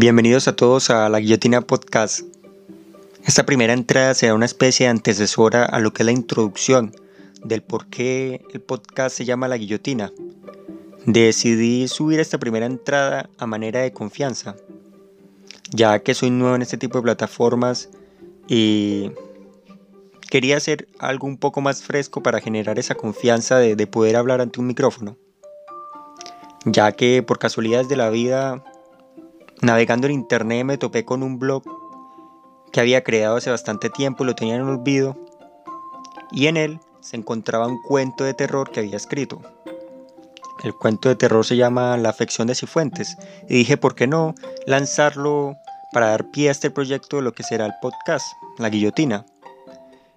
Bienvenidos a todos a la Guillotina Podcast. Esta primera entrada será una especie de antecesora a lo que es la introducción del por qué el podcast se llama La Guillotina. Decidí subir esta primera entrada a manera de confianza, ya que soy nuevo en este tipo de plataformas y quería hacer algo un poco más fresco para generar esa confianza de, de poder hablar ante un micrófono, ya que por casualidades de la vida Navegando en internet me topé con un blog que había creado hace bastante tiempo lo tenía en olvido. Y en él se encontraba un cuento de terror que había escrito. El cuento de terror se llama La afección de Cifuentes. Y dije, ¿por qué no lanzarlo para dar pie a este proyecto de lo que será el podcast, La Guillotina?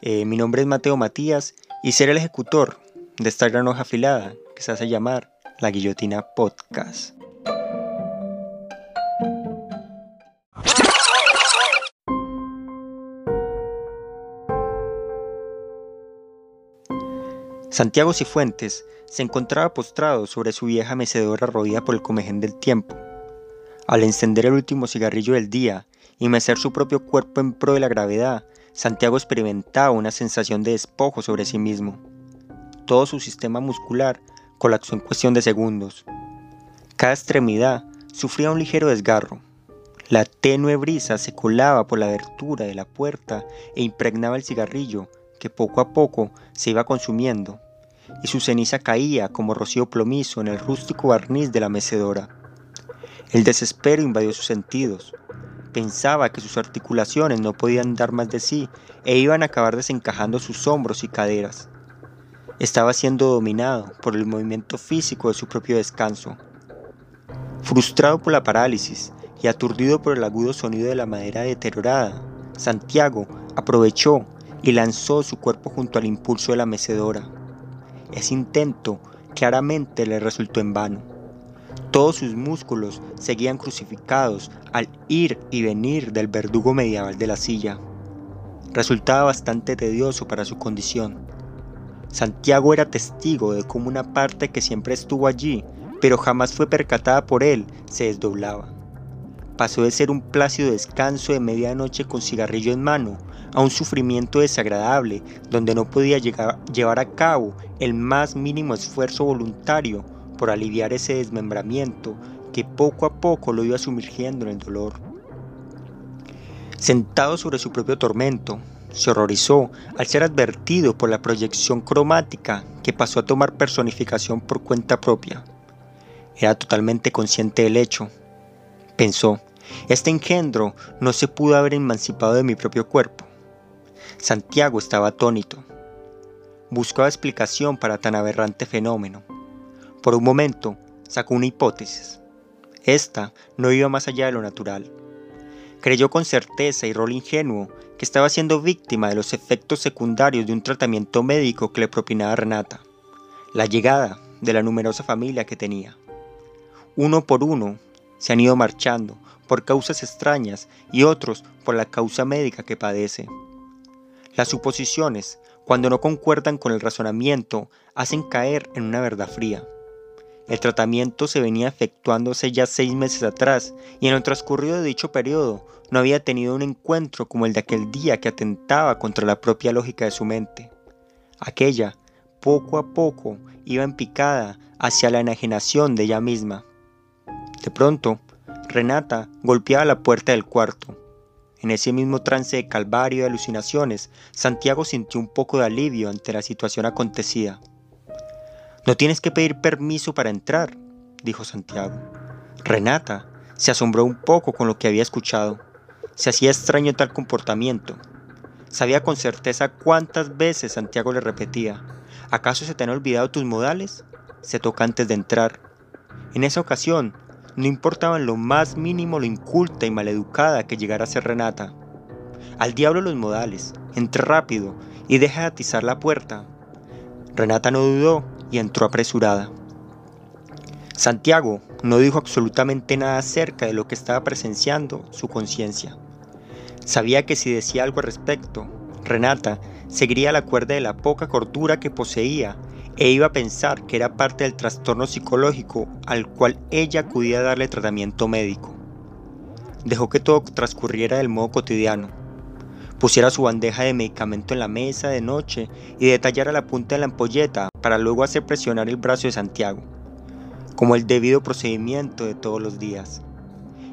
Eh, mi nombre es Mateo Matías y seré el ejecutor de esta gran hoja afilada que se hace llamar La Guillotina Podcast. Santiago Cifuentes se encontraba postrado sobre su vieja mecedora roída por el comején del tiempo. Al encender el último cigarrillo del día y mecer su propio cuerpo en pro de la gravedad, Santiago experimentaba una sensación de despojo sobre sí mismo. Todo su sistema muscular colapsó en cuestión de segundos. Cada extremidad sufría un ligero desgarro. La tenue brisa se colaba por la abertura de la puerta e impregnaba el cigarrillo que poco a poco se iba consumiendo y su ceniza caía como rocío plomizo en el rústico barniz de la mecedora. El desespero invadió sus sentidos. Pensaba que sus articulaciones no podían dar más de sí e iban a acabar desencajando sus hombros y caderas. Estaba siendo dominado por el movimiento físico de su propio descanso. Frustrado por la parálisis y aturdido por el agudo sonido de la madera deteriorada, Santiago aprovechó y lanzó su cuerpo junto al impulso de la mecedora. Ese intento claramente le resultó en vano. Todos sus músculos seguían crucificados al ir y venir del verdugo medieval de la silla. Resultaba bastante tedioso para su condición. Santiago era testigo de cómo una parte que siempre estuvo allí, pero jamás fue percatada por él, se desdoblaba. Pasó de ser un plácido descanso de medianoche con cigarrillo en mano a un sufrimiento desagradable donde no podía llevar a cabo el más mínimo esfuerzo voluntario por aliviar ese desmembramiento que poco a poco lo iba sumergiendo en el dolor. Sentado sobre su propio tormento, se horrorizó al ser advertido por la proyección cromática que pasó a tomar personificación por cuenta propia. Era totalmente consciente del hecho. Pensó, este engendro no se pudo haber emancipado de mi propio cuerpo. Santiago estaba atónito. Buscaba explicación para tan aberrante fenómeno. Por un momento sacó una hipótesis. Esta no iba más allá de lo natural. Creyó con certeza y rol ingenuo que estaba siendo víctima de los efectos secundarios de un tratamiento médico que le propinaba Renata, la llegada de la numerosa familia que tenía. Uno por uno se han ido marchando por causas extrañas y otros por la causa médica que padece. Las suposiciones, cuando no concuerdan con el razonamiento, hacen caer en una verdad fría. El tratamiento se venía efectuándose ya seis meses atrás y en el transcurrido de dicho periodo no había tenido un encuentro como el de aquel día que atentaba contra la propia lógica de su mente. Aquella, poco a poco, iba en picada hacia la enajenación de ella misma. De pronto, Renata golpeaba la puerta del cuarto. En ese mismo trance de calvario y alucinaciones, Santiago sintió un poco de alivio ante la situación acontecida. No tienes que pedir permiso para entrar, dijo Santiago. Renata se asombró un poco con lo que había escuchado. Se hacía extraño tal comportamiento. Sabía con certeza cuántas veces Santiago le repetía, ¿acaso se te han olvidado tus modales? Se toca antes de entrar. En esa ocasión, no importaba en lo más mínimo lo inculta y maleducada que llegara a ser Renata. Al diablo los modales, entré rápido y deja de atizar la puerta. Renata no dudó y entró apresurada. Santiago no dijo absolutamente nada acerca de lo que estaba presenciando su conciencia. Sabía que si decía algo al respecto, Renata seguiría la cuerda de la poca cordura que poseía e iba a pensar que era parte del trastorno psicológico al cual ella acudía a darle tratamiento médico. dejó que todo transcurriera del modo cotidiano. Pusiera su bandeja de medicamento en la mesa de noche y detallara la punta de la ampolleta para luego hacer presionar el brazo de Santiago, como el debido procedimiento de todos los días.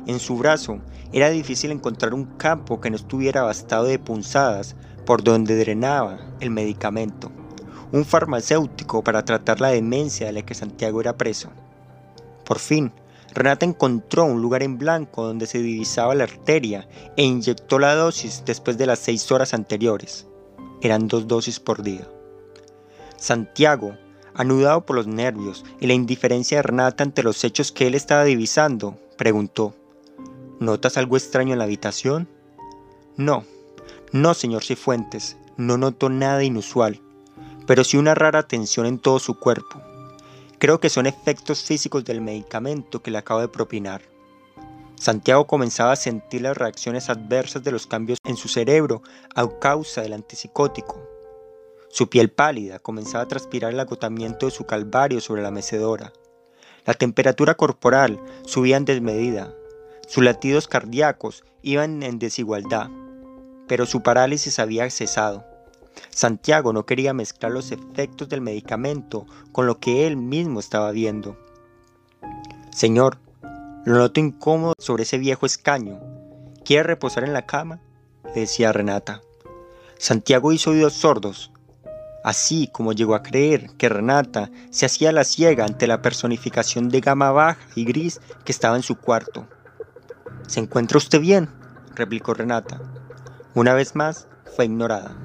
En su brazo era difícil encontrar un campo que no estuviera bastado de punzadas por donde drenaba el medicamento, un farmacéutico para tratar la demencia de la que Santiago era preso. Por fin, Renata encontró un lugar en blanco donde se divisaba la arteria e inyectó la dosis después de las seis horas anteriores. Eran dos dosis por día. Santiago, anudado por los nervios y la indiferencia de Renata ante los hechos que él estaba divisando, preguntó, ¿Notas algo extraño en la habitación? No, no, señor Cifuentes, no noto nada inusual, pero sí una rara tensión en todo su cuerpo. Creo que son efectos físicos del medicamento que le acabo de propinar. Santiago comenzaba a sentir las reacciones adversas de los cambios en su cerebro a causa del antipsicótico. Su piel pálida comenzaba a transpirar el agotamiento de su calvario sobre la mecedora. La temperatura corporal subía en desmedida sus latidos cardíacos iban en desigualdad, pero su parálisis había cesado. Santiago no quería mezclar los efectos del medicamento con lo que él mismo estaba viendo. Señor, lo noto incómodo sobre ese viejo escaño. ¿Quiere reposar en la cama? le decía Renata. Santiago hizo oídos sordos, así como llegó a creer que Renata se hacía la ciega ante la personificación de gama baja y gris que estaba en su cuarto. ¿Se encuentra usted bien? replicó Renata. Una vez más, fue ignorada.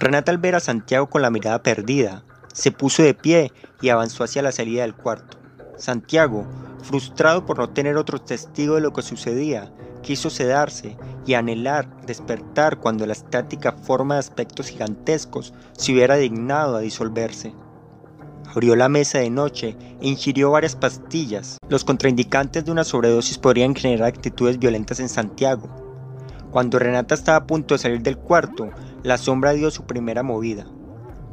Renata al ver a Santiago con la mirada perdida, se puso de pie y avanzó hacia la salida del cuarto. Santiago, frustrado por no tener otro testigo de lo que sucedía, quiso sedarse y anhelar despertar cuando la estática forma de aspectos gigantescos se hubiera dignado a disolverse. Abrió la mesa de noche e ingirió varias pastillas. Los contraindicantes de una sobredosis podrían generar actitudes violentas en Santiago. Cuando Renata estaba a punto de salir del cuarto, la sombra dio su primera movida.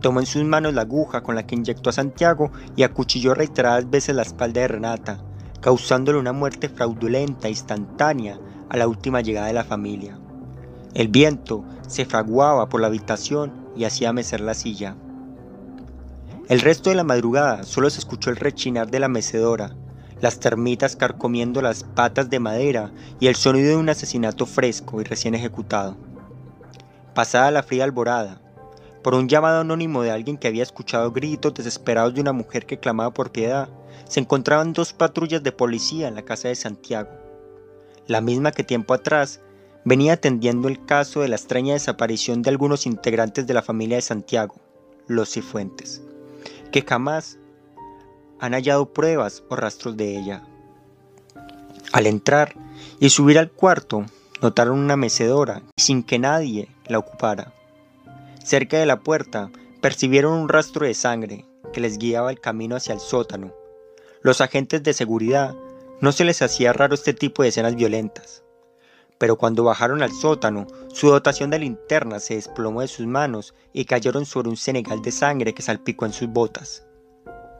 Tomó en sus manos la aguja con la que inyectó a Santiago y acuchilló reiteradas veces la espalda de Renata, causándole una muerte fraudulenta e instantánea a la última llegada de la familia. El viento se fraguaba por la habitación y hacía mecer la silla. El resto de la madrugada solo se escuchó el rechinar de la mecedora, las termitas carcomiendo las patas de madera y el sonido de un asesinato fresco y recién ejecutado. Pasada la fría alborada, por un llamado anónimo de alguien que había escuchado gritos desesperados de una mujer que clamaba por piedad, se encontraban dos patrullas de policía en la casa de Santiago, la misma que tiempo atrás venía atendiendo el caso de la extraña desaparición de algunos integrantes de la familia de Santiago, los Cifuentes que jamás han hallado pruebas o rastros de ella. Al entrar y subir al cuarto, notaron una mecedora sin que nadie la ocupara. Cerca de la puerta percibieron un rastro de sangre que les guiaba el camino hacia el sótano. Los agentes de seguridad no se les hacía raro este tipo de escenas violentas. Pero cuando bajaron al sótano, su dotación de linterna se desplomó de sus manos y cayeron sobre un senegal de sangre que salpicó en sus botas.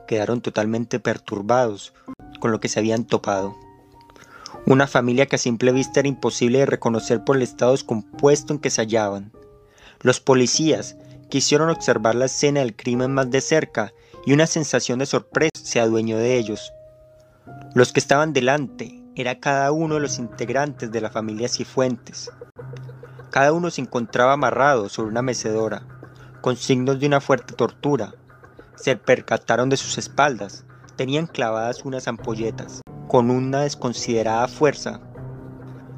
Quedaron totalmente perturbados con lo que se habían topado. Una familia que a simple vista era imposible de reconocer por el estado descompuesto en que se hallaban. Los policías quisieron observar la escena del crimen más de cerca y una sensación de sorpresa se adueñó de ellos. Los que estaban delante era cada uno de los integrantes de la familia Cifuentes. Cada uno se encontraba amarrado sobre una mecedora, con signos de una fuerte tortura. Se percataron de sus espaldas, tenían clavadas unas ampolletas, con una desconsiderada fuerza.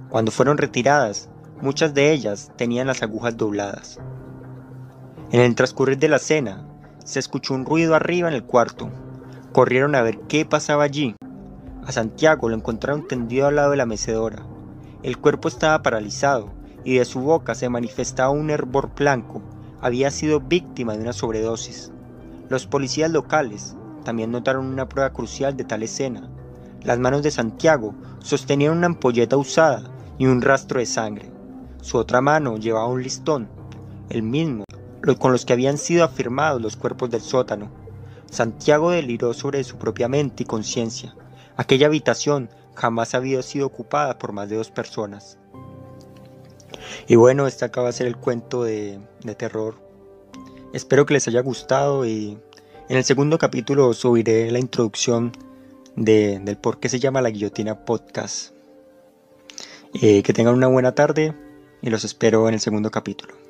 Cuando fueron retiradas, muchas de ellas tenían las agujas dobladas. En el transcurrir de la cena, se escuchó un ruido arriba en el cuarto. Corrieron a ver qué pasaba allí a Santiago lo encontraron tendido al lado de la mecedora. El cuerpo estaba paralizado y de su boca se manifestaba un hervor blanco. Había sido víctima de una sobredosis. Los policías locales también notaron una prueba crucial de tal escena. Las manos de Santiago sostenían una ampolleta usada y un rastro de sangre. Su otra mano llevaba un listón, el mismo con los que habían sido afirmados los cuerpos del sótano. Santiago deliró sobre su propia mente y conciencia. Aquella habitación jamás había sido ocupada por más de dos personas. Y bueno, este acaba de ser el cuento de, terror. Espero que les haya gustado y en el segundo capítulo subiré la introducción del por qué se llama la guillotina podcast. Eh, que tengan una buena tarde y los espero en el segundo capítulo.